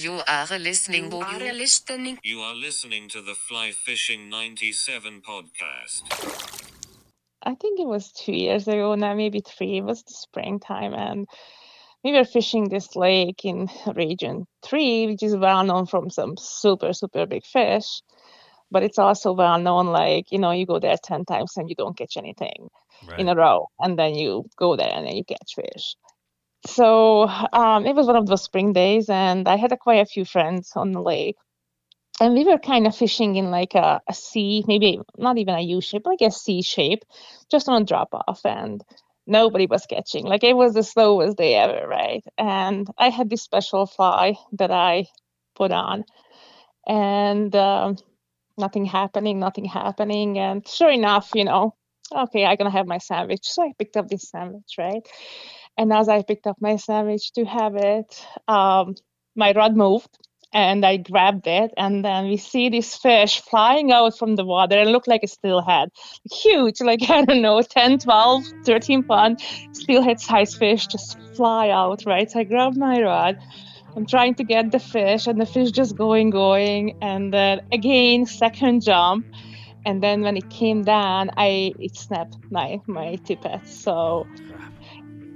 You are listening. You are listening. You are listening to the Fly Fishing 97 podcast. I think it was two years ago now, maybe three. It was the springtime, and we were fishing this lake in region three, which is well known from some super, super big fish. But it's also well known, like, you know, you go there 10 times and you don't catch anything in a row. And then you go there and then you catch fish. So um, it was one of those spring days, and I had a, quite a few friends on the lake. And we were kind of fishing in like a, a C, maybe not even a U shape, like a C shape, just on a drop off. And nobody was catching. Like it was the slowest day ever, right? And I had this special fly that I put on, and um, nothing happening, nothing happening. And sure enough, you know, okay, I'm gonna have my sandwich. So I picked up this sandwich, right? And as I picked up my sandwich to have it, um, my rod moved and I grabbed it, and then we see this fish flying out from the water and looked like a steelhead. Huge, like I don't know, 10, 12, 13 pound steelhead size fish just fly out, right? So I grabbed my rod. I'm trying to get the fish, and the fish just going, going, and then again, second jump. And then when it came down, I it snapped my my tippet. So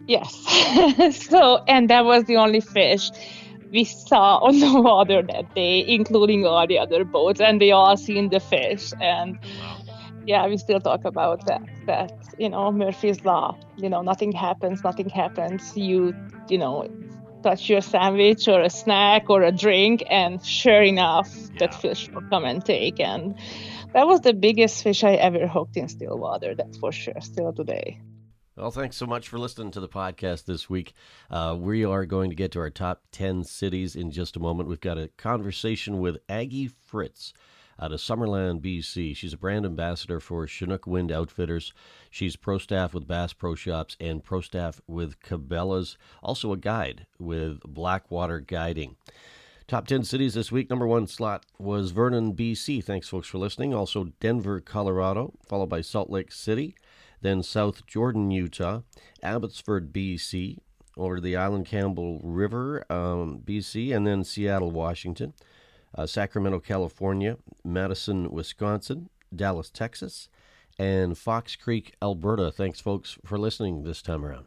yes, so and that was the only fish we saw on the water that day, including all the other boats, and they all seen the fish. And yeah, we still talk about that. That you know Murphy's law. You know, nothing happens. Nothing happens. You you know touch your sandwich or a snack or a drink, and sure enough, that fish will come and take. And that was the biggest fish I ever hooked in still water. That's for sure. Still today. Well, thanks so much for listening to the podcast this week. Uh, we are going to get to our top 10 cities in just a moment. We've got a conversation with Aggie Fritz out of Summerland, BC. She's a brand ambassador for Chinook Wind Outfitters. She's pro staff with Bass Pro Shops and pro staff with Cabela's, also a guide with Blackwater Guiding. Top 10 cities this week. Number one slot was Vernon, BC. Thanks, folks, for listening. Also, Denver, Colorado, followed by Salt Lake City then South Jordan, Utah, Abbotsford, BC, over the Island Campbell River, um, BC, and then Seattle, Washington, uh, Sacramento, California, Madison, Wisconsin, Dallas, Texas, and Fox Creek, Alberta. Thanks, folks, for listening this time around.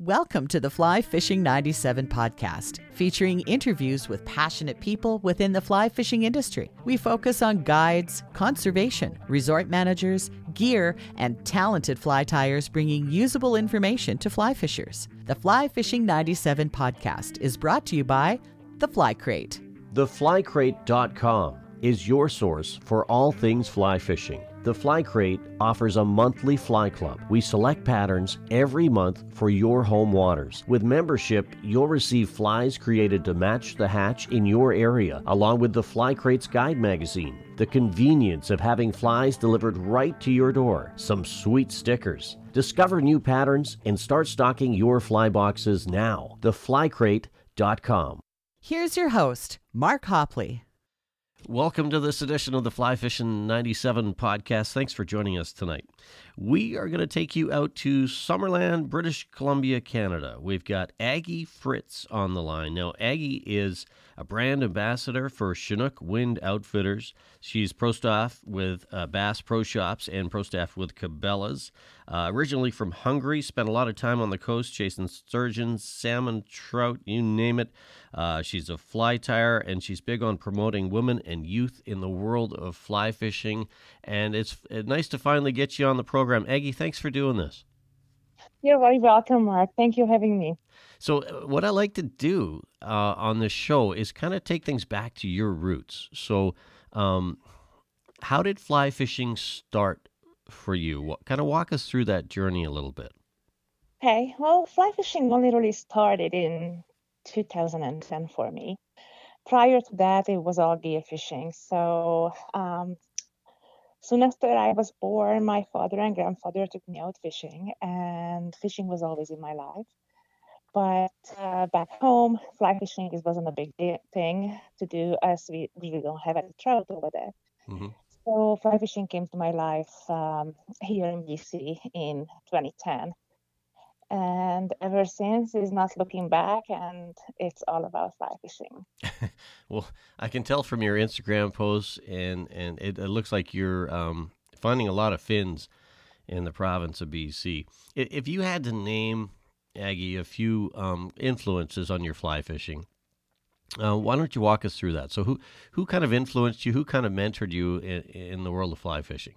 Welcome to the Fly Fishing 97 podcast, featuring interviews with passionate people within the fly fishing industry. We focus on guides, conservation, resort managers, gear, and talented fly tyers bringing usable information to fly fishers. The Fly Fishing 97 podcast is brought to you by The Fly Crate. TheFlyCrate.com is your source for all things fly fishing. The Fly Crate offers a monthly fly club. We select patterns every month for your home waters. With membership, you'll receive flies created to match the hatch in your area, along with the Fly Crate's guide magazine. The convenience of having flies delivered right to your door. Some sweet stickers. Discover new patterns and start stocking your fly boxes now. TheFlyCrate.com. Here's your host, Mark Hopley. Welcome to this edition of the Fly Fishing 97 podcast. Thanks for joining us tonight. We are going to take you out to Summerland, British Columbia, Canada. We've got Aggie Fritz on the line. Now, Aggie is a brand ambassador for Chinook Wind Outfitters. She's pro staff with uh, Bass Pro Shops and pro staff with Cabela's. Uh, originally from Hungary, spent a lot of time on the coast chasing sturgeons, salmon, trout, you name it. Uh, she's a fly tyer and she's big on promoting women and youth in the world of fly fishing. And it's nice to finally get you on the program. Aggie, thanks for doing this. You're very welcome, Mark. Thank you for having me. So, uh, what I like to do uh, on this show is kind of take things back to your roots. So, um, how did fly fishing start for you? What, kind of walk us through that journey a little bit. Okay, well, fly fishing only really started in 2010 for me. Prior to that, it was all gear fishing. So, um, soon after I was born, my father and grandfather took me out fishing, and fishing was always in my life. But uh, back home, fly fishing is wasn't a big thing to do as we really don't have any trout over there. Mm-hmm. So fly fishing came to my life um, here in BC in 2010. and ever since is not looking back and it's all about fly fishing well i can tell from your instagram posts and and it, it looks like you're um, finding a lot of fins in the province of bc if you had to name aggie a few um, influences on your fly fishing uh, why don't you walk us through that so who who kind of influenced you who kind of mentored you in, in the world of fly fishing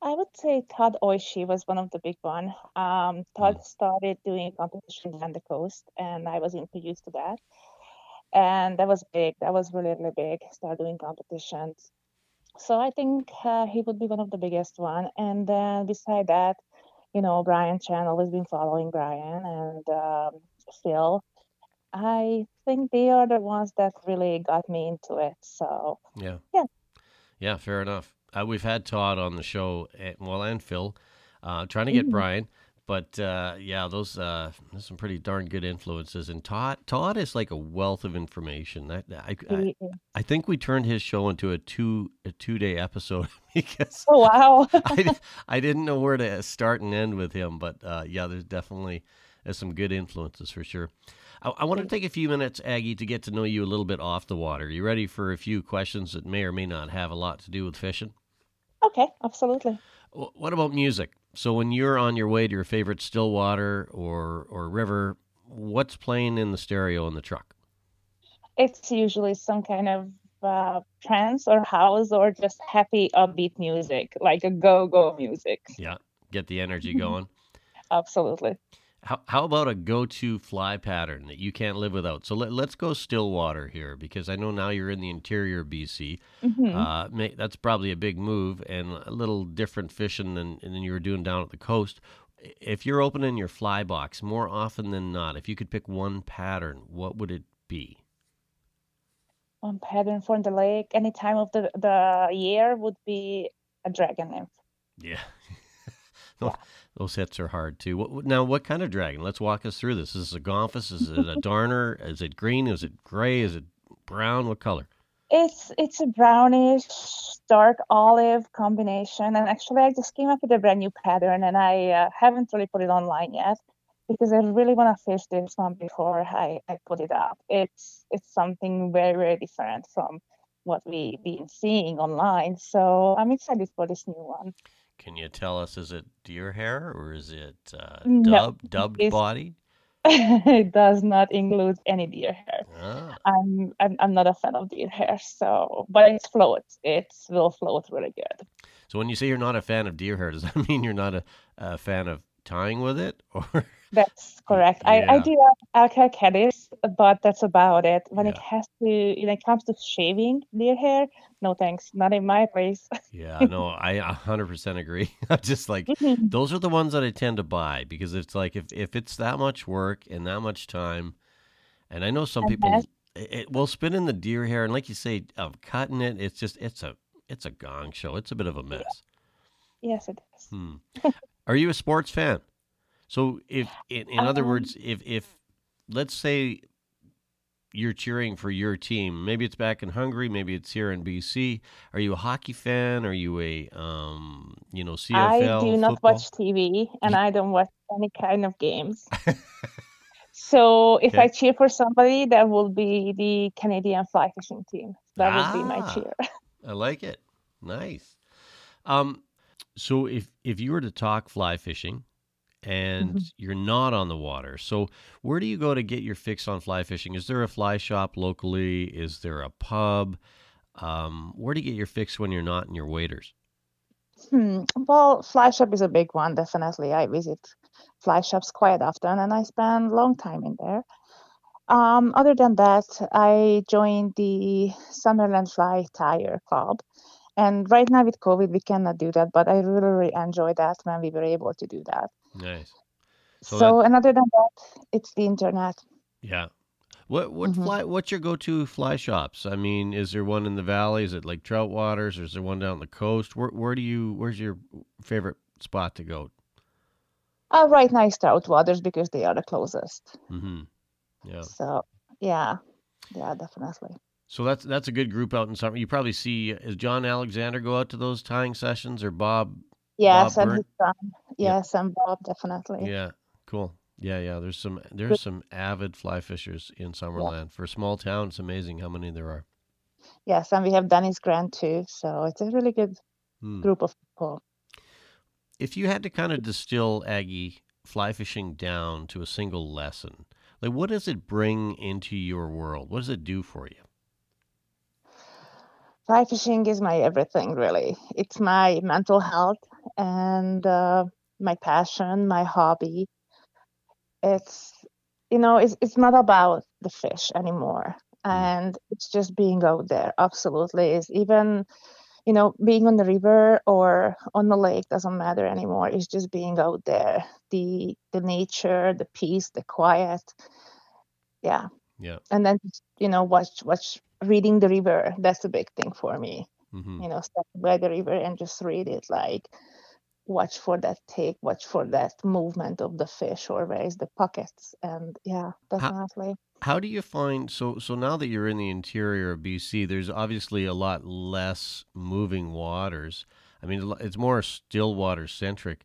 I would say Todd Oishi was one of the big one. Um, Todd mm. started doing competition on the coast, and I was introduced to that. And that was big. That was really, really big. Start doing competitions. So I think uh, he would be one of the biggest one. And then beside that, you know, Brian Chan always been following Brian and um, Phil. I think they are the ones that really got me into it. So yeah, yeah, yeah, fair enough uh, we've had Todd on the show, and, well, and Phil, uh, trying to get mm-hmm. Brian. But uh, yeah, those uh, there's some pretty darn good influences. And Todd, Todd is like a wealth of information. That I, I, I think we turned his show into a two a two day episode because oh wow, I, I didn't know where to start and end with him. But uh, yeah, there's definitely there's some good influences for sure. I, I want to take a few minutes, Aggie, to get to know you a little bit off the water. You ready for a few questions that may or may not have a lot to do with fishing? Okay, absolutely. What about music? So when you're on your way to your favorite Stillwater or or river, what's playing in the stereo in the truck? It's usually some kind of uh, trance or house or just happy upbeat music, like a go-go music. Yeah, get the energy going. Absolutely. How, how about a go-to fly pattern that you can't live without? So let, let's go Stillwater here because I know now you're in the interior BC. Mm-hmm. Uh, may, that's probably a big move and a little different fishing than, than you were doing down at the coast. If you're opening your fly box more often than not, if you could pick one pattern, what would it be? One pattern for the lake, any time of the, the year would be a dragon nymph. Yeah. yeah. Those hits are hard too. What, now, what kind of dragon? Let's walk us through this. Is this a gomphus? Is it a darner? Is it green? Is it gray? Is it brown? What color? It's it's a brownish, dark olive combination. And actually, I just came up with a brand new pattern, and I uh, haven't really put it online yet because I really want to fish this one before I, I put it up. It's it's something very very different from what we've been seeing online. So I'm excited for this new one. Can you tell us, is it deer hair or is it uh, no, dub, dubbed body? it does not include any deer hair. Ah. I'm, I'm I'm not a fan of deer hair, so but it floats. It will float really good. So when you say you're not a fan of deer hair, does that mean you're not a, a fan of tying with it, or that's correct. Yeah. I, I do have elk hair caddies, but that's about it. When yeah. it has to, when it comes to shaving deer hair, no thanks, not in my place. yeah, no, I 100% agree. I'm just like mm-hmm. those are the ones that I tend to buy because it's like if if it's that much work and that much time, and I know some and people it, will spin in the deer hair, and like you say, of cutting it, it's just it's a it's a gong show. It's a bit of a mess. Yes, it is. Hmm. Are you a sports fan? So if in, in um, other words, if if let's say you're cheering for your team, maybe it's back in Hungary, maybe it's here in BC. Are you a hockey fan? Are you a um, you know, CFL? I do not football? watch TV and I don't watch any kind of games. so if okay. I cheer for somebody, that will be the Canadian fly fishing team. That ah, would be my ah, cheer. I like it. Nice. Um, so if if you were to talk fly fishing, and mm-hmm. you're not on the water. So, where do you go to get your fix on fly fishing? Is there a fly shop locally? Is there a pub? Um, where do you get your fix when you're not in your waders? Hmm. Well, fly shop is a big one, definitely. I visit fly shops quite often and I spend a long time in there. Um, other than that, I joined the Summerland Fly Tyer Club. And right now with COVID, we cannot do that, but I really, really enjoy that when we were able to do that. Nice. So, so and other than that, it's the internet. Yeah. What what mm-hmm. fly? What's your go-to fly shops? I mean, is there one in the valley? Is it like Trout Waters, or is there one down the coast? Where where do you? Where's your favorite spot to go? Uh, right now, it's Trout Waters because they are the closest. Mm-hmm. Yeah. So yeah, yeah, definitely. So that's that's a good group out in summer. You probably see is John Alexander go out to those tying sessions or Bob Yes, Bob and his son. Yes, and Bob definitely. Yeah, Cool. Yeah, yeah. There's some there's some avid fly fishers in Summerland. For a small town, it's amazing how many there are. Yes, and we have Dennis Grant too. So it's a really good Hmm. group of people. If you had to kind of distill Aggie fly fishing down to a single lesson, like what does it bring into your world? What does it do for you? Fly fishing is my everything, really. It's my mental health and uh, my passion, my hobby. It's, you know, it's, it's not about the fish anymore. And it's just being out there. Absolutely. It's even, you know, being on the river or on the lake doesn't matter anymore. It's just being out there. The the nature, the peace, the quiet. Yeah. Yeah. And then, you know, watch watch reading the river. That's a big thing for me hmm you know, step by the river and just read it. Like, watch for that take, watch for that movement of the fish or where is the pockets. And yeah, definitely. How do you find so so now that you're in the interior of BC, there's obviously a lot less moving waters. I mean, it's more still water centric.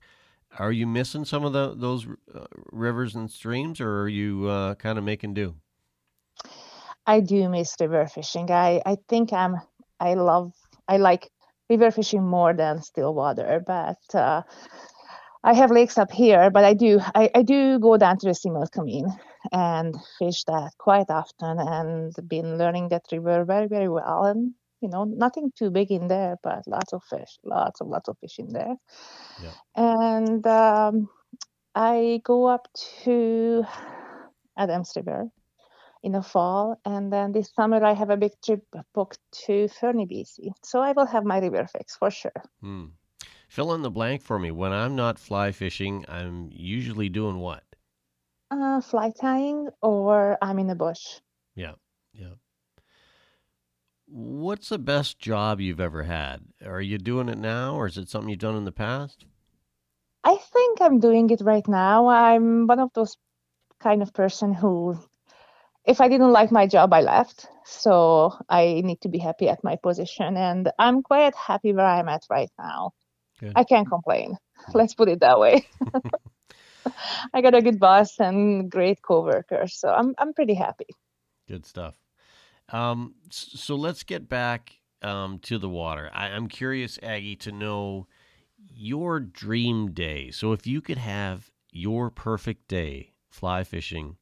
Are you missing some of the those uh, rivers and streams, or are you uh, kind of making do? I do miss river fishing. I I think I'm I love I like river fishing more than still water, but uh, I have lakes up here, but I do I, I do go down to the Similkameen and fish that quite often and been learning that river very, very well. And you know, nothing too big in there, but lots of fish, lots of lots of fish in there. Yeah. And um, I go up to Adams River in the fall, and then this summer I have a big trip booked to Fernie, BC. So I will have my river fix for sure. Hmm. Fill in the blank for me. When I'm not fly fishing, I'm usually doing what? Uh, fly tying, or I'm in the bush. Yeah, yeah. What's the best job you've ever had? Are you doing it now, or is it something you've done in the past? I think I'm doing it right now. I'm one of those kind of person who, if I didn't like my job, I left. So I need to be happy at my position, and I'm quite happy where I'm at right now. Good. I can't complain. Let's put it that way. I got a good boss and great coworkers, so I'm I'm pretty happy. Good stuff. Um, so let's get back um, to the water. I, I'm curious, Aggie, to know your dream day. So if you could have your perfect day fly fishing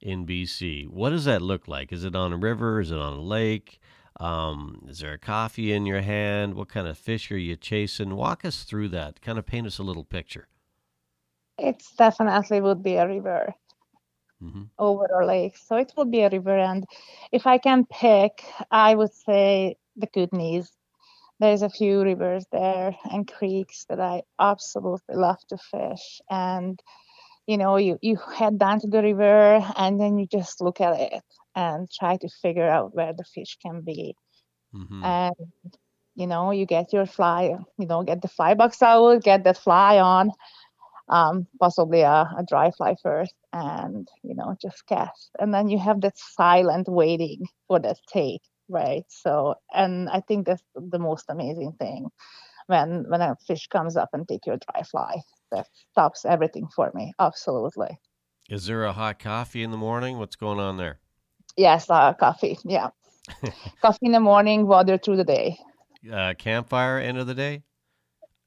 in BC, what does that look like? Is it on a river? Is it on a lake? Um, is there a coffee in your hand? What kind of fish are you chasing? Walk us through that. Kind of paint us a little picture. It definitely would be a river. hmm over a lake. So it would be a river. And if I can pick, I would say the Kootenays. There's a few rivers there and creeks that I absolutely love to fish. And you know, you, you head down to the river and then you just look at it and try to figure out where the fish can be. hmm And you know, you get your fly, you know, get the fly box out, get that fly on, um, possibly a, a dry fly first, and you know, just cast. And then you have that silent waiting for that take, right? So, and I think that's the most amazing thing when when a fish comes up and take your dry fly. That stops everything for me. Absolutely. Is there a hot coffee in the morning? What's going on there? Yes, uh, coffee. Yeah, coffee in the morning, water through the day. Uh, campfire end of the day?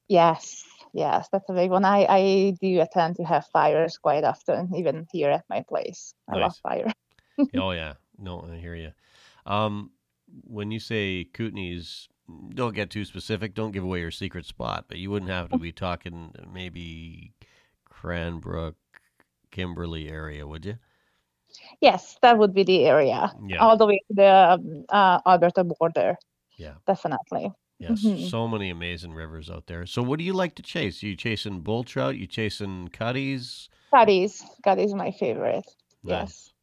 Yes, yes, that's a big one. I, I do attend to have fires quite often, even here at my place. I love fire. oh yeah, no, I hear you. Um, when you say Kootenays, don't get too specific. Don't give away your secret spot, but you wouldn't have to be talking maybe Cranbrook, Kimberley area, would you? Yes, that would be the area, Yeah, all the way to the um, uh, Alberta border. Yeah. definitely. yes. mhm. So many amazing rivers out there. So, what do you like to chase? you chasing bull trout? You chasing cutties? Cutties, cutties is my favorite. Nice. Yes.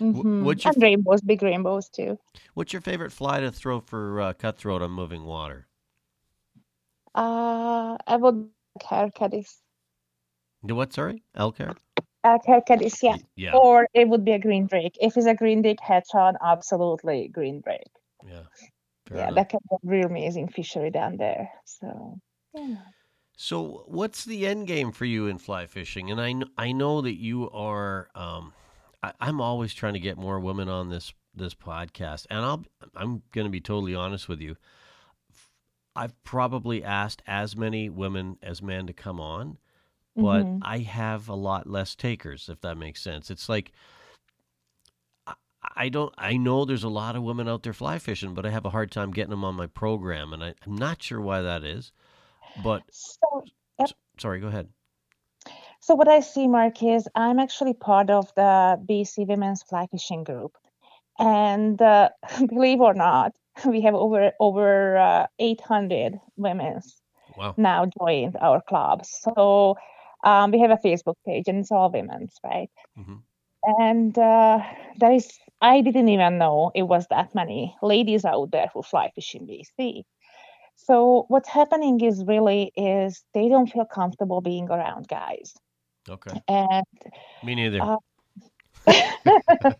Mhm. what's your And rainbows, big rainbows too. What's your favorite fly to throw for uh, cutthroat on moving water? Uh, I would hair caddies. The what? Sorry, elk hair. Hair caddies, yeah. Yeah. Or it would be a green drake. If it's a green drake hatch on, absolutely green drake. Yeah. Yeah, enough. that can be a real amazing fishery down there. So, yeah. So, what's the end game for you in fly fishing? And I, I know that you are. Um, I, I'm always trying to get more women on this this podcast, and I'll I'm going to be totally honest with you. I've probably asked as many women as men to come on, but Mhm. I have a lot less takers. If that makes sense, it's like I, I don't. I know there's a lot of women out there fly fishing, but I have a hard time getting them on my program, and I, I'm not sure why that is. But So, sorry, go ahead. So what I see, Mark, is I'm actually part of the BC Women's Fly Fishing Group, and uh, believe or not, we have over over uh, 800 women Wow. now joined our club. So um, we have a Facebook page, and it's all women's, right? Mhm. And uh, there is, I didn't even know it was that many ladies out there who fly fish in BC. So what's happening is really is they don't feel comfortable being around guys, Okay. and Me neither. Uh,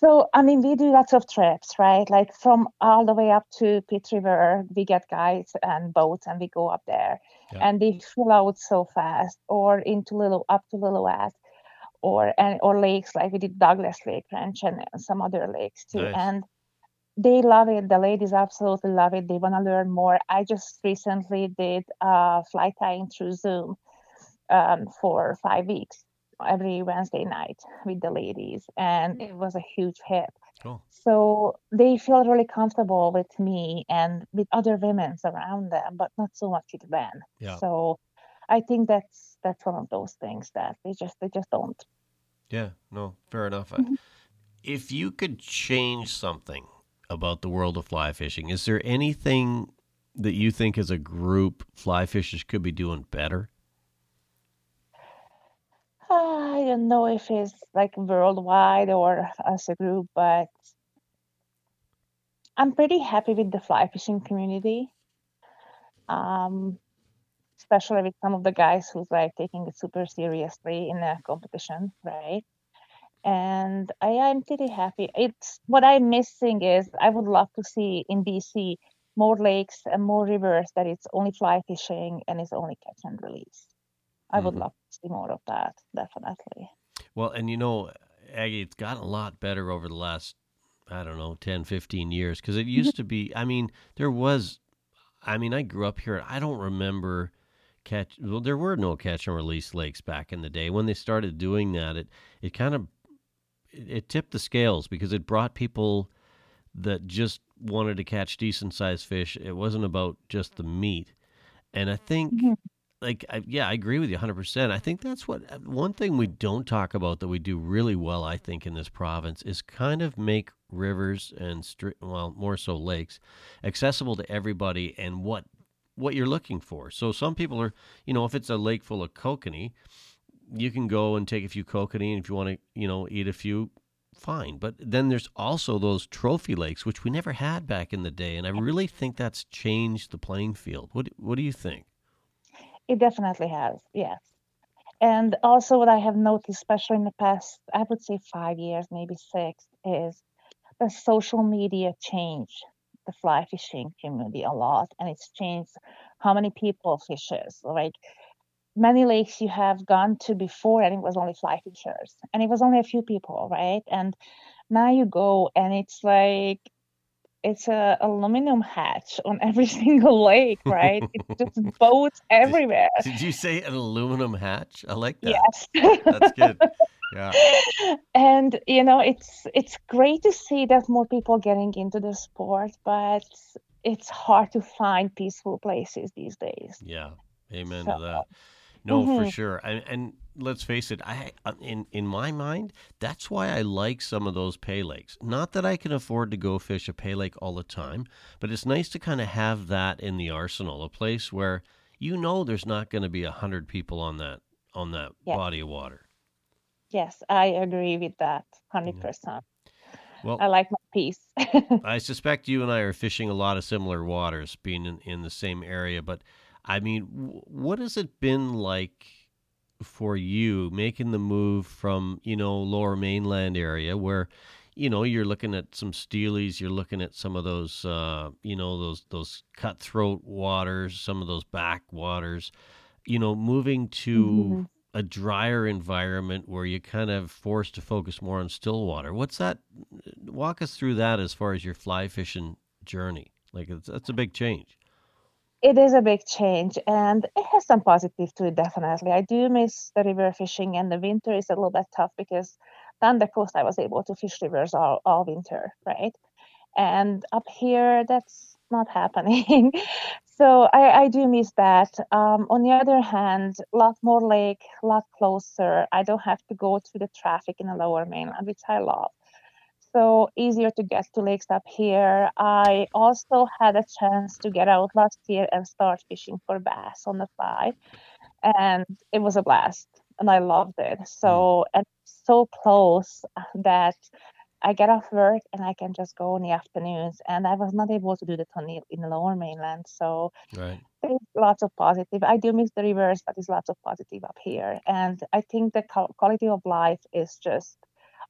so I mean we do lots of trips, right? Like from all the way up to Pitt River, we get guides and boats, and we go up there, Yeah. and they fill out so fast, or into little up to Lillooet, or and or lakes like we did Douglas Lake Ranch and some other lakes too, Nice. and they love it. The ladies absolutely love it. They want to learn more. I just recently did uh, fly tying through Zoom um, for five weeks every Wednesday night with the ladies, and it was a huge hit. Cool. So they feel really comfortable with me and with other women around them, but not so much with men. Yeah. So I think that's that's one of those things that they just they just don't. Yeah. No. Fair enough. Mhm. If you could change something about the world of fly fishing, is there anything that you think as a group fly fishers could be doing better? I don't know if it's like worldwide or as a group, but I'm pretty happy with the fly fishing community. Um, especially with some of the guys who's like taking it super seriously in a competition, right? And I am pretty happy. It's what I'm missing is I would love to see in BC more lakes and more rivers that it's only fly fishing and it's only catch and release. I would Mhm. love see more of that, definitely. Well, and you know, Aggie, it's gotten a lot better over the last, I don't know, 10, 15 years. Because it used to be, I mean, there was, I mean, I grew up here. and I don't remember catch, well, there were no catch and release lakes back in the day. When they started doing that, it, it kind of, it, it tipped the scales because it brought people that just wanted to catch decent sized fish. It wasn't about just the meat. And I think Mhm. Like I, yeah, I agree with you 100%. I think that's what one thing we don't talk about that we do really well I think in this province is kind of make rivers and stri- well, more so lakes accessible to everybody and what what you're looking for. So some people are, you know, if it's a lake full of kokanee, you can go and take a few kokanee and if you want to, you know, eat a few fine. But then there's also those trophy lakes which we never had back in the day and I really think that's changed the playing field. What what do you think? It definitely has, yes. And also, what I have noticed, especially in the past, I would say five years, maybe six, is the social media changed the fly fishing community a lot, and it's changed how many people fishes. Like many lakes you have gone to before, and it was only fly fishers, and it was only a few people, right? And now you go, and it's like it's a aluminum hatch on every single lake, right? It's just boats everywhere. Did you say an aluminum hatch? I like that. Yes. That's good. Yeah. and you know, it's it's great to see that more people getting into the sport, but it's hard to find peaceful places these days. Yeah. Amen So- to that. No, for Mhm. sure. And, and let's face it, I uh, in in my mind, that's why I like some of those pay lakes. Not that I can afford to go fish a pay lake all the time, but it's nice to kind of have that in the arsenal, a place where you know there's not going to be a hundred people on that on that Yeah. body of water. Yes, I agree with that, hundred percent. Well, I like my peace. I suspect you and I are fishing a lot of similar waters, being in, in the same area. But I mean, w- what has it been like for you making the move from you know lower mainland area where you know, you're looking at some steelies, you're looking at some of those, uh, you know, those those cutthroat waters, some of those backwaters. You know, moving to Mhm. a drier environment where you kind of forced to focus more on still water. What's that? Walk us through that as far as your fly fishing journey. Like it's, that's a big change. It is a big change and it has some positive to it, definitely. I do miss the river fishing and the winter is a little bit tough because down the coast I was able to fish rivers all, all winter, right? And up here that's not happening. so I, I do miss that. Um, on the other hand, a lot more lake, a lot closer. I don't have to go through the traffic in the lower mainland, which I love so easier to get to lakes up here. I also had a chance to get out last year and start fishing for bass on the fly, and it was a blast, and I loved it. So mm. and so close that I get off work and I can just go in the afternoons, and I was not able to do that on the in the lower mainland. So Right. there's lots of positive. I do miss the rivers, but there's lots of positive up here, and I think the quality of life is just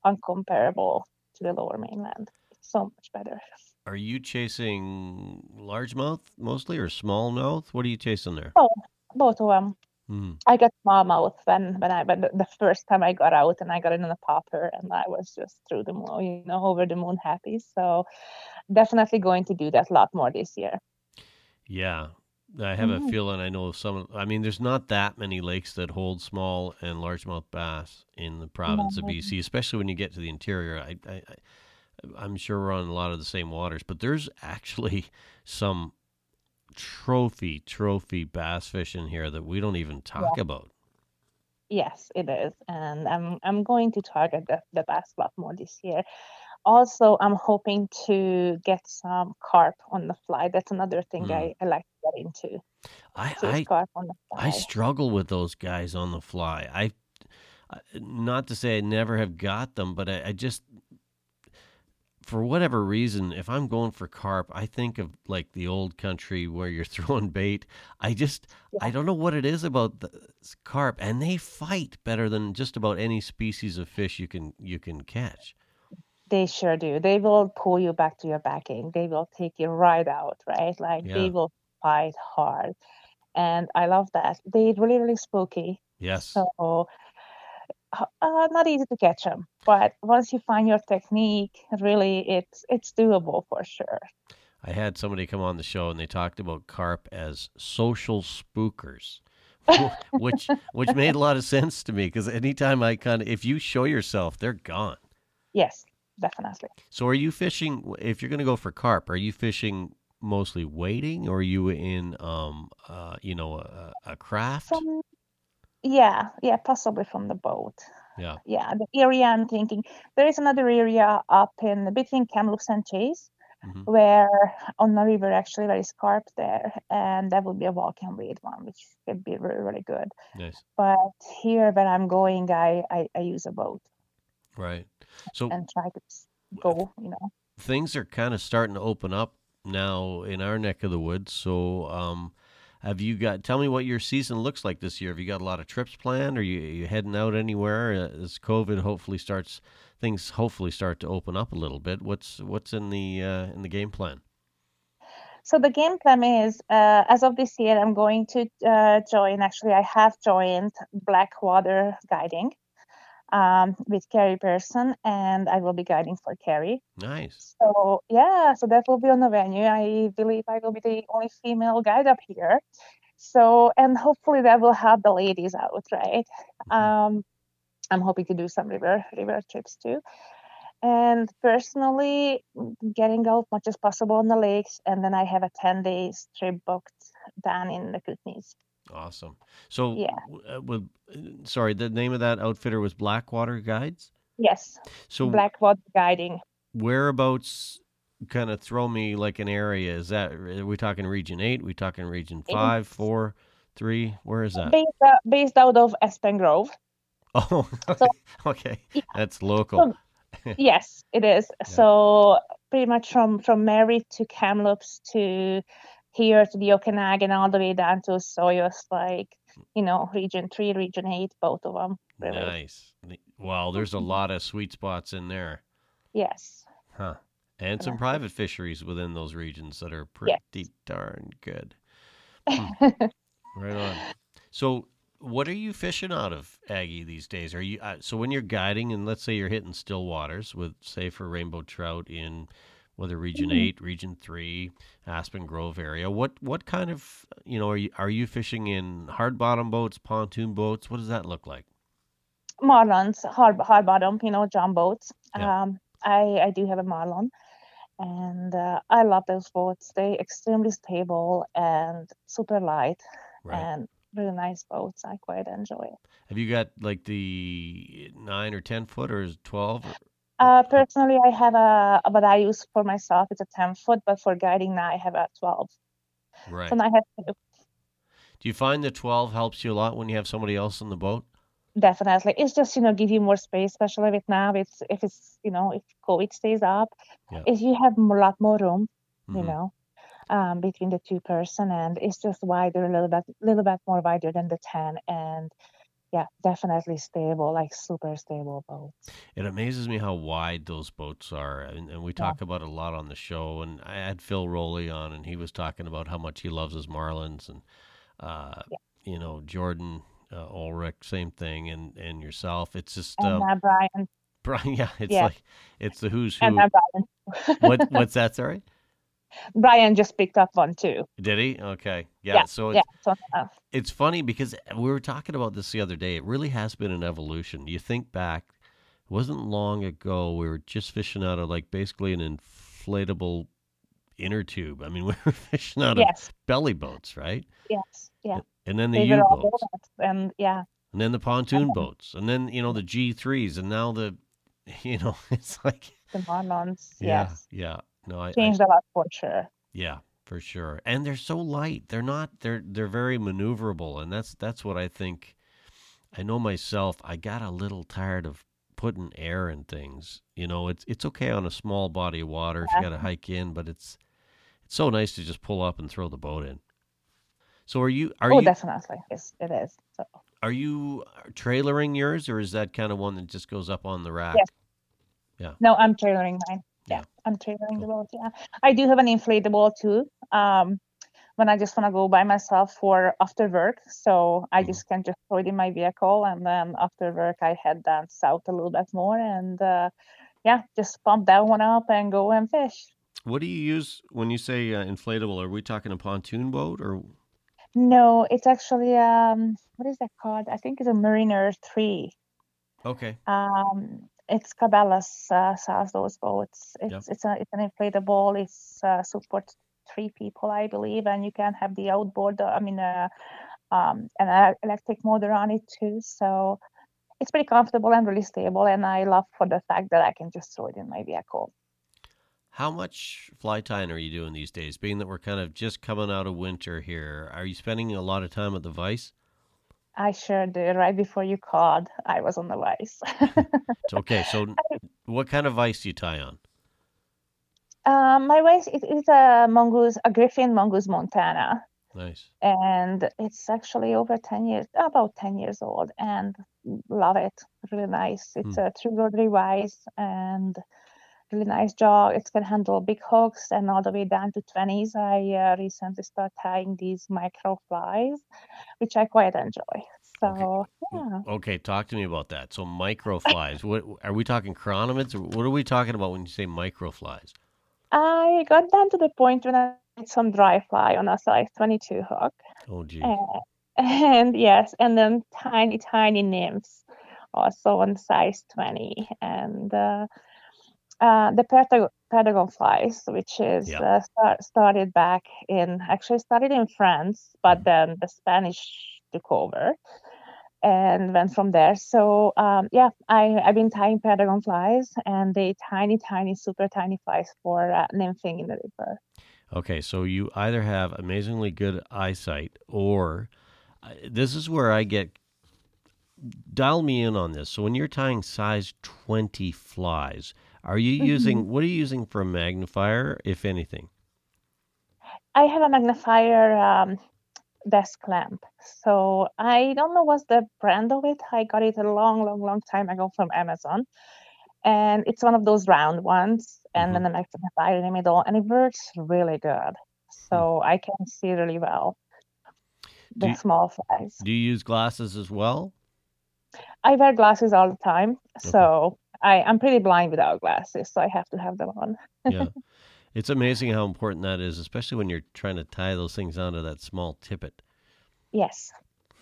uncomparable to the lower mainland. It's so much better. Are you chasing largemouth mostly or smallmouth? What are you chasing there? Oh, Both of them. Hmm. I got smallmouth when when I when the, first time I got out and I got in a popper and I was just through the moon, you know, over the moon happy. So definitely going to do that a lot more this year. Yeah. I have a Mhm. feeling I know some. I mean, there's not that many lakes that hold small and largemouth bass in the province of BC, especially when you get to the interior. I, I, I, I'm sure we're on a lot of the same waters, but there's actually some trophy, trophy bass fishing here that we don't even talk about. Yes, it is, and I'm I'm going to target the the bass a lot more this year. Also, I'm hoping to get some carp on the fly. That's another thing Hmm. I, I like to get into. I, I, carp on the fly. I struggle with those guys on the fly. I, not to say I never have got them, but I, I just, for whatever reason, if I'm going for carp, I think of like the old country where you're throwing bait. I just, I don't know what it is about the carp, and they fight better than just about any species of fish you can you can catch. They sure do. They will pull you back to your backing. They will take you right out, right? Like Yeah. they will fight hard. And I love that. They're really, really spooky. Yes. So uh, uh, not easy to catch them. But once you find your technique, really it's it's doable for sure. I had somebody come on the show and they talked about carp as social spookers, which which made a lot of sense to me because anytime I kind of if you show yourself, they're gone. Yes, definitely. So are you fishing? If you're going to go for carp, are you fishing mostly wading, or are you in um uh you know a, a craft? From yeah, yeah, possibly from the boat. Yeah. Yeah, the area I'm thinking there is another area up in between Kamloops and Chase Mhm. where on the river actually there is carp there, and that would be a walk and wade one, which could be really really good. Nice. But here when I'm going, I I, I use a boat Right. So and try to go, you know. things are kind of starting to open up now in our neck of the woods. So, um, have you got? Tell me what your season looks like this year. Have you got a lot of trips planned? Are you, you heading out anywhere uh, as COVID hopefully starts? Things hopefully start to open up a little bit. What's what's in the uh, in the game plan? So the game plan is, uh, as of this year, I'm going to uh, join. Actually, I have joined Blackwater Guiding um, with Carrie Person, and I will be guiding for Carrie. Nice. So yeah, so that will be on the venue. I believe I will be the only female guide up here. So and hopefully that will help the ladies out, right? Mhm. Um, I'm hoping to do some river river trips too. And personally, getting out much as possible on the lakes, and then I have a 10 days trip booked down in the Kootenays. Awesome. So, Yeah. uh, with sorry, the name of that outfitter was Blackwater Guides. Yes, So, Blackwater guiding. whereabouts? Kind of throw me like an area. Is that are we talking Region Eight? we talking Region Five, Four, Three? Where is that? Based, uh, based out of Aspen Grove. Oh, So- okay. Yeah. That's local. yes, it is. So pretty much from from Merritt to Kamloops to here to the Okanagan all the way down to Osoyoos, like you know, Region Three, Region Eight, both of them. Really. Nice. Wow, there's a lot of sweet spots in there. Yes. Huh. And some Yeah. private fisheries within those regions that are pretty Yes. darn good. Hmm. Right on. So, what are you fishing out of, Aggie, these days? Are you uh, so when you're guiding, and let's say you're hitting still waters with, say, for rainbow trout in whether Region Mhm. Eight, Region Three, Aspen Grove area? What what kind of you know are you are you fishing in hard bottom boats, pontoon boats? What does that look like? Marlins, hard hard bottom, you know, jump boats. Yeah. Um, I I do have a Marlin, and uh, I love those boats. They extremely stable and super light, Right. and really nice boats. I quite enjoy it. Have you got like the nine or ten foot, or twelve? Uh, personally, I have a what I use for myself. It's a ten foot, but for guiding now, I have a twelve. Right. So now I have two. Do you find the twelve helps you a lot when you have somebody else in the boat? Definitely. It's just, you know, give you more space, especially with now. It's if it's, you know, if COVID stays up, Yeah. if you have a lot more room, you Mhm. know, um, between the two person, and it's just wider, a little bit, little bit more wider than the ten, and yeah, definitely stable, like super stable boats. It amazes me how wide those boats are, and, and we Yeah. talk about it a lot on the show. And I had Phil Rowley on, and he was talking about how much he loves his Marlins, and uh, Yeah. you know Jordan uh, Oelrich, same thing, and and yourself. It's just And um, uh, Brian, Brian. Yeah, it's Yeah. like it's the who's who. and uh, Brian, what what's that? Sorry, Brian just picked up one too. did he? Okay, yeah. Yeah, so it's Yeah, so uh, it's funny because we were talking about this the other day. It really has been an evolution. You think back, it wasn't long ago we were just fishing out of like basically an inflatable inner tube. I mean, we were fishing out of belly boats, right? yes, yeah. And then the U boats, and yeah, and then the pontoon then- boats, and then you know the G threes, and now the, you know, it's like the Marlins, yeah, yes, yeah. No, I, I changed a lot for sure. Yeah, for sure. And they're so light. They're not they're they're very maneuverable and that's that's what I think I know myself, I got a little tired of putting air in things. You know, it's it's okay on a small body of water if you got to hike in, but it's it's so nice to just pull up and throw the boat in. So are you are oh, you definitely, yes, it is. So. are you uh, trailering yours or is that kind of one that just goes up on the rack? Yes. Yeah. No, I'm trailering mine. Yeah, Yeah. I'm trailering the boat. Yeah, I do have an inflatable too. Um, when I just want to go by myself for after work, so I Mhm. just can just throw it in my vehicle, and then after work I head down south a little bit more, and uh, yeah, just pump that one up and go and fish. What do you use when you say uh, inflatable? Are we talking a pontoon boat or No, it's actually um, what is that called? I think it's a Mariner three. Okay. Um, it's Cabela's uh, sells those boats. It's Yep. it's a it's an inflatable. It's uh, supports three people, I believe, and you can have the outboard. uh, I mean, uh, um, an electric motor on it too. So it's pretty comfortable and really stable. And I love for the fact that I can just throw it in my vehicle. How much fly tying are you doing these days? Being that we're kind of just coming out of winter here, are you spending a lot of time at the Vice? I sure did. Right before you called, I was on the vice. Okay. So, what kind of vice do you tie on? um, my vice it is a mongoose, a Griffin mongoose Montana. Nice. and it's actually over 10 years about 10 years old and love it really nice it's a true rotary vise and really nice jaw it can handle big hooks and all the way down to 20s i uh, recently started tying these micro flies which i quite enjoy so yeah Okay, talk to me about that. So, microflies. what are we talking chironomids? What are we talking about when you say micro flies? i got down to the point when i had some dry fly on a size 22 hook Oh, gee. Uh, and yes, and then tiny, tiny nymphs, also on size 20, and uh, uh, the Perdigon, Perdigon flies, which is Yeah. uh, start, started back in actually started in France, but then the Spanish took over and went from there. So um, yeah, I I've been tying Perdigon flies, and they tiny, tiny, super tiny flies for uh, nymphing in the river. Okay, so you either have amazingly good eyesight or uh, this is where I get dial me in on this. So when you're tying size 20 flies, are you using what are you using for a magnifier if anything? I have a magnifier um, desk lamp. So I don't know what's the brand of it. I got it a long, long, long time ago from Amazon. and it's one of those round ones, and Mhm. then the magnifier in the middle, and it works really good. So I can see really well the you- small flies. Do you use glasses as well? I wear glasses all the time, so I, I'm pretty blind without glasses, so I have to have them on. Yeah. it's amazing how important that is, especially when you're trying to tie those things onto that small tippet. Yes,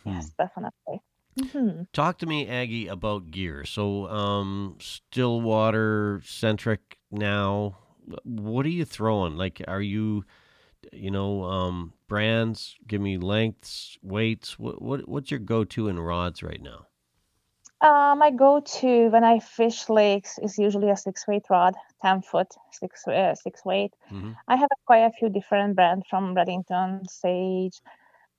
Hmm. yes, definitely. Mm-hmm. Talk to me, Aggie, about gear. So, um, Stillwater centric now. What are you throwing? Like, are you, you know, um, brands? Give me lengths, weights. What, what what's your go to in rods right now? Uh, my go-to when I fish lakes is usually a six-weight rod, ten foot, six uh, six weight. Mhm. I have quite a few different brands from Redington, Sage,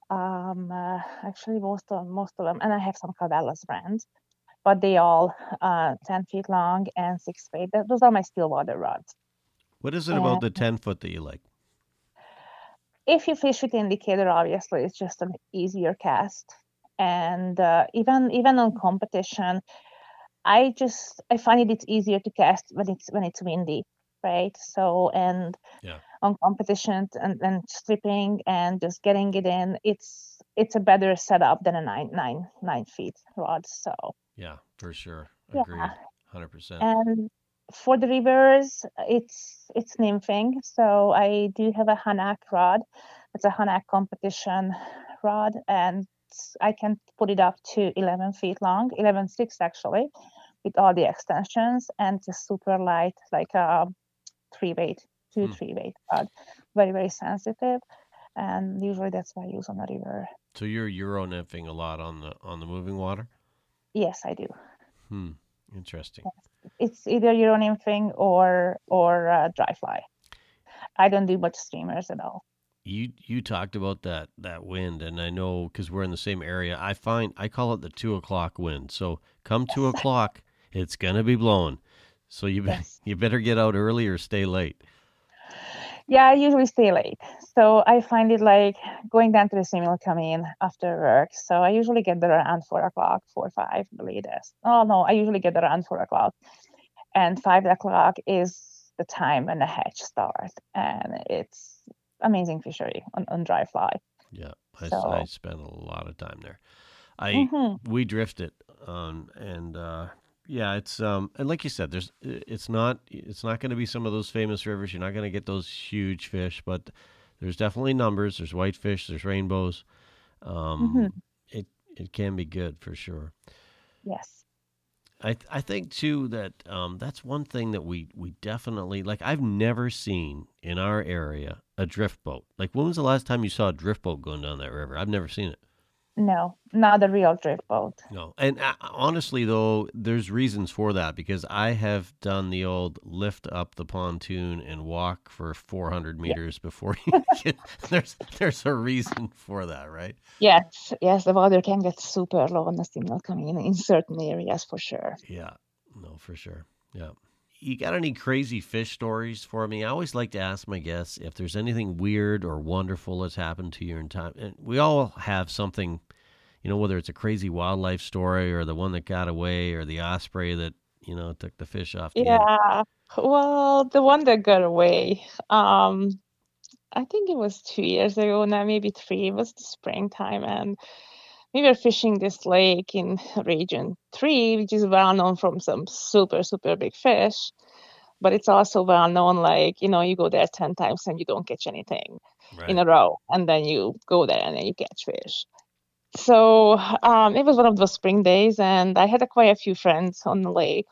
um, uh, actually most of most of them, and I have some Cabela's brands, but they all uh, ten feet long and six weight. Those are my Stillwater rods. What is it about the ten foot that you like? if you fish with indicator, obviously it's just an easier cast. And uh, even even on competition, I just I find it it's easier to cast when it's when it's windy, right? So and Yeah. on competition and, and stripping and just getting it in, it's it's a better setup than a nine nine nine feet rod. So Yeah, for sure. Yeah. Hundred percent. and for the rivers, it's it's nymphing. So I do have a Hanak rod. It's a Hanak competition rod, and I can put it up to 11 feet long, 11.6 actually, with all the extensions, and just super light, like a three weight, two Hmm. three weight rod. Very very sensitive, and usually that's what I use on the river. So you're euro nymphing a lot on the on the moving water. Yes, I do. Hmm. Interesting. it's either Euro nymphing or or uh, dry fly. I don't do much streamers at all. You you talked about that that wind, and I know because we're in the same area. I find I call it the two o'clock wind. So come two o'clock, it's gonna be blowing. So you Yes. you better get out early or stay late. Yeah, I usually stay late. So I find it like going down to the sim will come in after work. So I usually get there around four o'clock, four five, the latest. Oh no, I usually get there around four o'clock, and five o'clock is the time when the hatch starts, and it's amazing fishery on, on dry fly. Yeah, I, So- I spent a lot of time there. I Mhm. we drifted um, and uh, yeah, it's um and like you said, there's it's not it's not going to be some of those famous rivers. You're not going to get those huge fish, but there's definitely numbers. There's whitefish. There's rainbows. Um, Mhm. It it can be good for sure. Yes. I th- I think too that um, that's one thing that we we definitely like. I've never seen in our area a drift boat. Like when was the last time you saw a drift boat going down that river? I've never seen it. No, not a real drift boat. No, and uh, honestly though, there's reasons for that because I have done the old lift up the pontoon and walk for 400 meters before you get. There's there's a reason for that, right? Yes, yes, the water can get super low on the in in certain areas for sure. Yeah, no, for sure. Yeah. You got any crazy fish stories for me? I always like to ask my guests if there's anything weird or wonderful that's happened to you in time. And we all have something, you know, whether it's a crazy wildlife story or the one that got away or the osprey that, you know, took the fish off the. Yeah. Well, the one that got away, um, I think it was two years ago now, maybe three. It was the springtime, and we were fishing this lake in region three, which is well known from some super, super big fish. But it's also well known, like, you know, you go there 10 times and you don't catch anything in a row, and then you go there and then you catch fish. So um, it was one of those spring days, and I had a, quite a few friends on the lake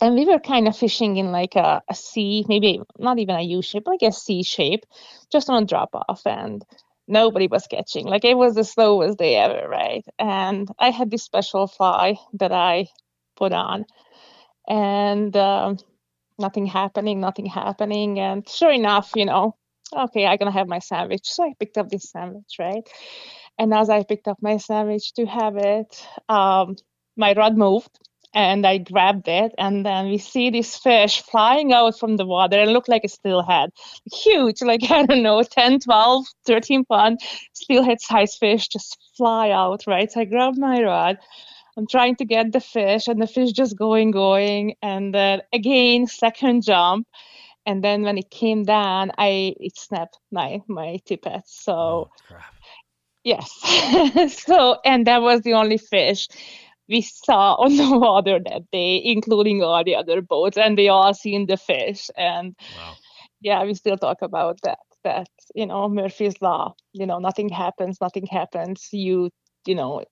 and we were kind of fishing in like a, a C, maybe not even a U shape, like a C shape, just on a drop off, and nobody was catching. Like it was the slowest day ever, right? And I had this special fly that I put on, and um, nothing happening, nothing happening. And sure enough, you know, okay, I'm gonna have my sandwich. So I picked up this sandwich, right? And as I picked up my sandwich to have it, um, my rod moved and I grabbed it, and then we see this fish flying out from the water and looked like a steelhead. Huge, like I don't know, 10, 12, 13 pound steelhead size fish just fly out, right? So I grabbed my rod, I'm trying to get the fish, and the fish just going, going, and then again second jump, and then when it came down, I it snapped my my tippet. So Oh, yes, so and that was the only fish we saw on the water that day, including all the other boats, and they all seen the fish. And Wow. yeah, we still talk about that. That you know Murphy's law. You know, nothing happens. Nothing happens. You you know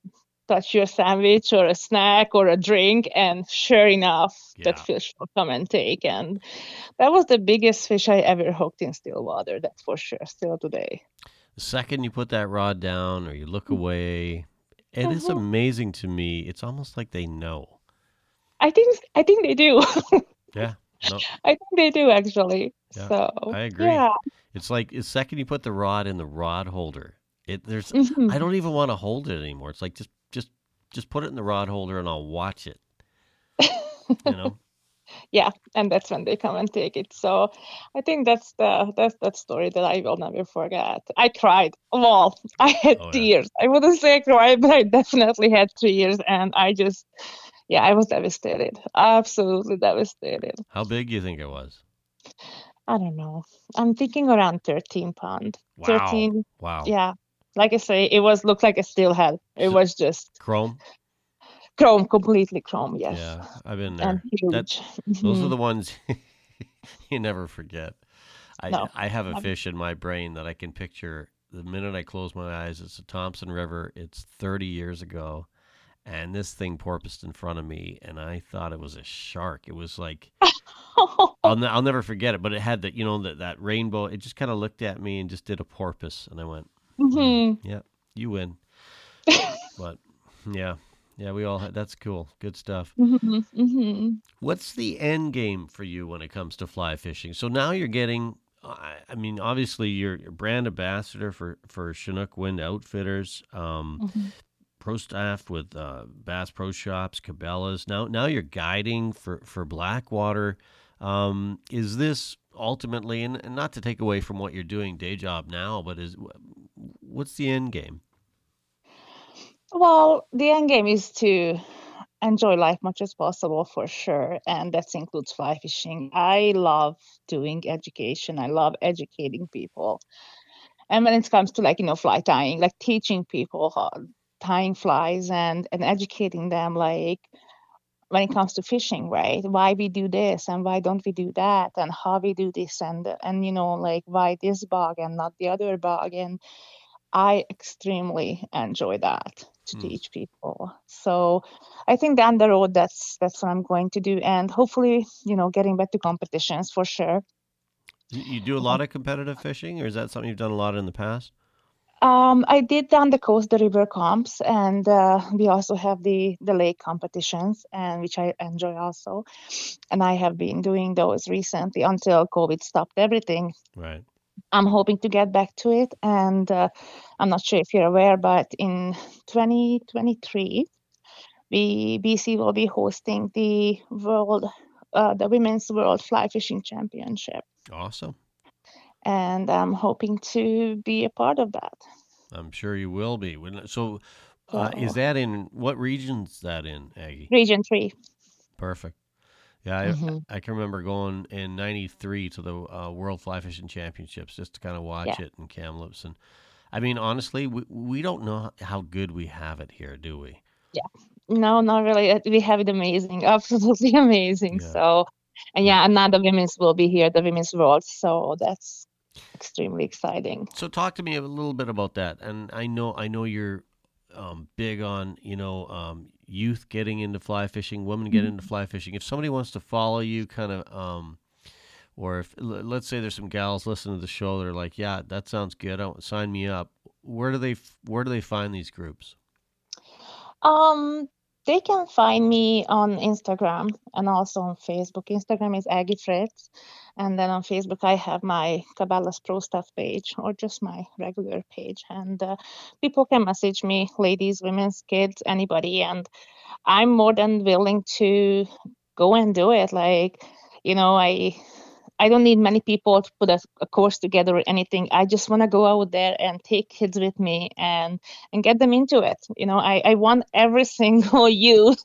touch your sandwich or a snack or a drink, and sure enough, that fish will come and take. And that was the biggest fish I ever hooked in still water. That's for sure. Still today. The second you put that rod down or you look mm. away, it is Mhm. amazing to me. It's almost like they know. I think I think they do. Yeah. No, I think they do actually. Yeah, so I agree. Yeah. it's like the second you put the rod in the rod holder, it there's Mhm. I don't even want to hold it anymore. It's like just just just put it in the rod holder and I'll watch it. You know? yeah, and that's when they come and take it. So I think that's the that's that story that I will never forget. I cried. Well, I had Oh, yeah. tears. I wouldn't say cry, but I definitely had tears, and I just yeah, I was devastated. Absolutely devastated. How big do you think it was? I don't know. I'm thinking around 13 pound. Wow. 13. Wow. Yeah. Like I say, it was looked like a steelhead. It So- was just Chrome? Chrome, completely chrome. Yes. Yeah, I've been there. That those are Mhm. the ones you never forget. I No. I have a fish in my brain that I can picture the minute I close my eyes. It's the Thompson River. It's 30 years ago, and this thing porpoised in front of me, and I thought it was a shark. It was like I'll I'll never forget it. But it had that you know that that rainbow. It just kind of looked at me and just did a porpoise, and I went, Mhm. "Yeah, you win." but yeah, yeah, we all. That's cool. Good stuff. Mhm, mhm. What's the end game for you when it comes to fly fishing? So now you're getting, I I mean, obviously you're, you're brand ambassador for for Chinook Wind Outfitters, um, Mhm. pro staff with uh, Bass Pro Shops, Cabela's. Now now you're guiding for for Blackwater. Um, is this ultimately, and, and not to take away from what you're doing day job now, but is what's the end game? Well, the end game is to enjoy life much as possible for sure, and that includes fly fishing. I love doing education. I love educating people. And when it comes to like, you know, fly tying, like teaching people how tying flies and and educating them like when it comes to fishing, right? Why we do this and why don't we do that and how we do this and and you know, like why this bug and not the other bug and I extremely enjoy that to Mm. teach people. So I think down the road that's that's what I'm going to do and hopefully, you know, getting back to competitions for sure. You, do a lot of competitive fishing, or is that something you've done a lot in the past? Um, I did down the coast the river comps and uh, we also have the the lake competitions and which I enjoy also. And I have been doing those recently until COVID stopped everything. Right. I'm hoping to get back to it. And uh, I'm not sure if you're aware, but in 2023, we BC will be hosting the world, uh, the Women's World Fly Fishing Championship, Awesome. and I'm hoping to be a part of that. I'm sure you will be. So, uh, is that in what region's that in, Aggie? Region Three. Perfect. Yeah, I, Mhm. I can remember going in '93 to the uh, World Fly Fishing Championships just to kind of watch Yeah. it in Kamloops. And I mean, honestly, we, we don't know how good we have it here, do we? Yeah, no, not really. Uh, We have it amazing, absolutely amazing. Yeah. So, and yeah, and now the women's will be here, the women's world. So that's extremely exciting. So, talk to me a little bit about that. And I know, I know you're um, big on you know um, youth getting into fly fishing, women get into fly fishing. If somebody wants to follow you, kind of, um, or if l- let's say there's some gals listening to the show, they're like, yeah, that sounds good. I sign me up. Where do they f- where do they find these groups? Um, they can find me on Instagram and also on Facebook. Instagram is Aggie Fritz, and then on Facebook I have my Cabela's Pro Stuff page or just my regular page. And uh, people can message me, ladies, women's, kids, anybody, and I'm more than willing to go and do it. Like, you know, I I don't need many people to put a, a course together or anything. I just want to go out there and take kids with me and and get them into it. You know, I, I want every single youth,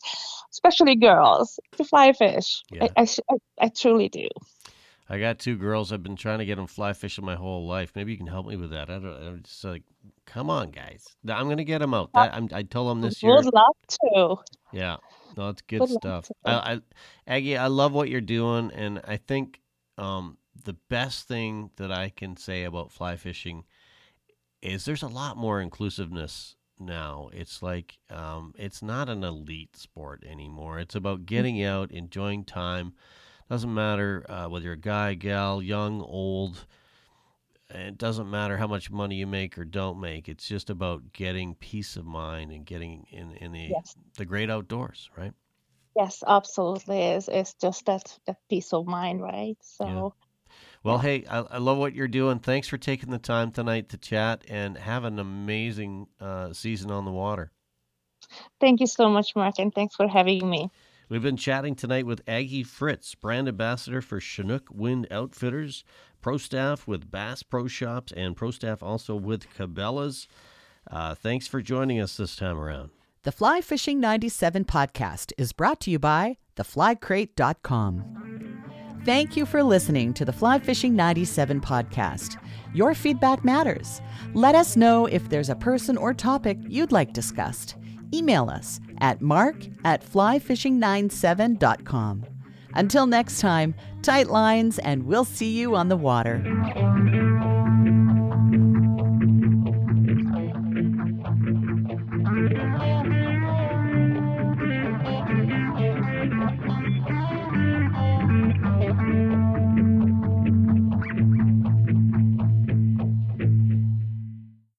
especially girls, to fly fish. Yeah. I, I, I, truly do. I got two girls. I've been trying to get them fly fishing my whole life. Maybe you can help me with that. I don't. I'm just like, come on, guys. I'm gonna get them out. That, I'm, I told them this year. Would love to. Yeah, no, it's good Good stuff. I. I, Aggie, I love what you're doing, and I think um, the best thing that I can say about fly fishing is there's a lot more inclusiveness now. It's like um, it's not an elite sport anymore. It's about getting out, enjoying time. Doesn't matter uh, whether you're a guy, gal, young, old. It doesn't matter how much money you make or don't make. It's just about getting peace of mind and getting in, in the Yes. the great outdoors, right? Yes, absolutely. It's, it's just that, that peace of mind, right? So, Well, hey, I, I love what you're doing. Thanks for taking the time tonight to chat and have an amazing uh, season on the water. thank you so much, Mark, and thanks for having me. We've been chatting tonight with Aggie Fritz, brand ambassador for Chinook Wind Outfitters, pro staff with Bass Pro Shops, and pro staff also with Cabela's. Uh, thanks for joining us this time around. The Fly Fishing 97 podcast is brought to you by theflycrate.com. Thank you for listening to the Fly Fishing 97 podcast. Your feedback matters. Let us know if there's a person or topic you'd like discussed. Email us at mark at flyfishing97.com. Until next time, tight lines, and we'll see you on the water.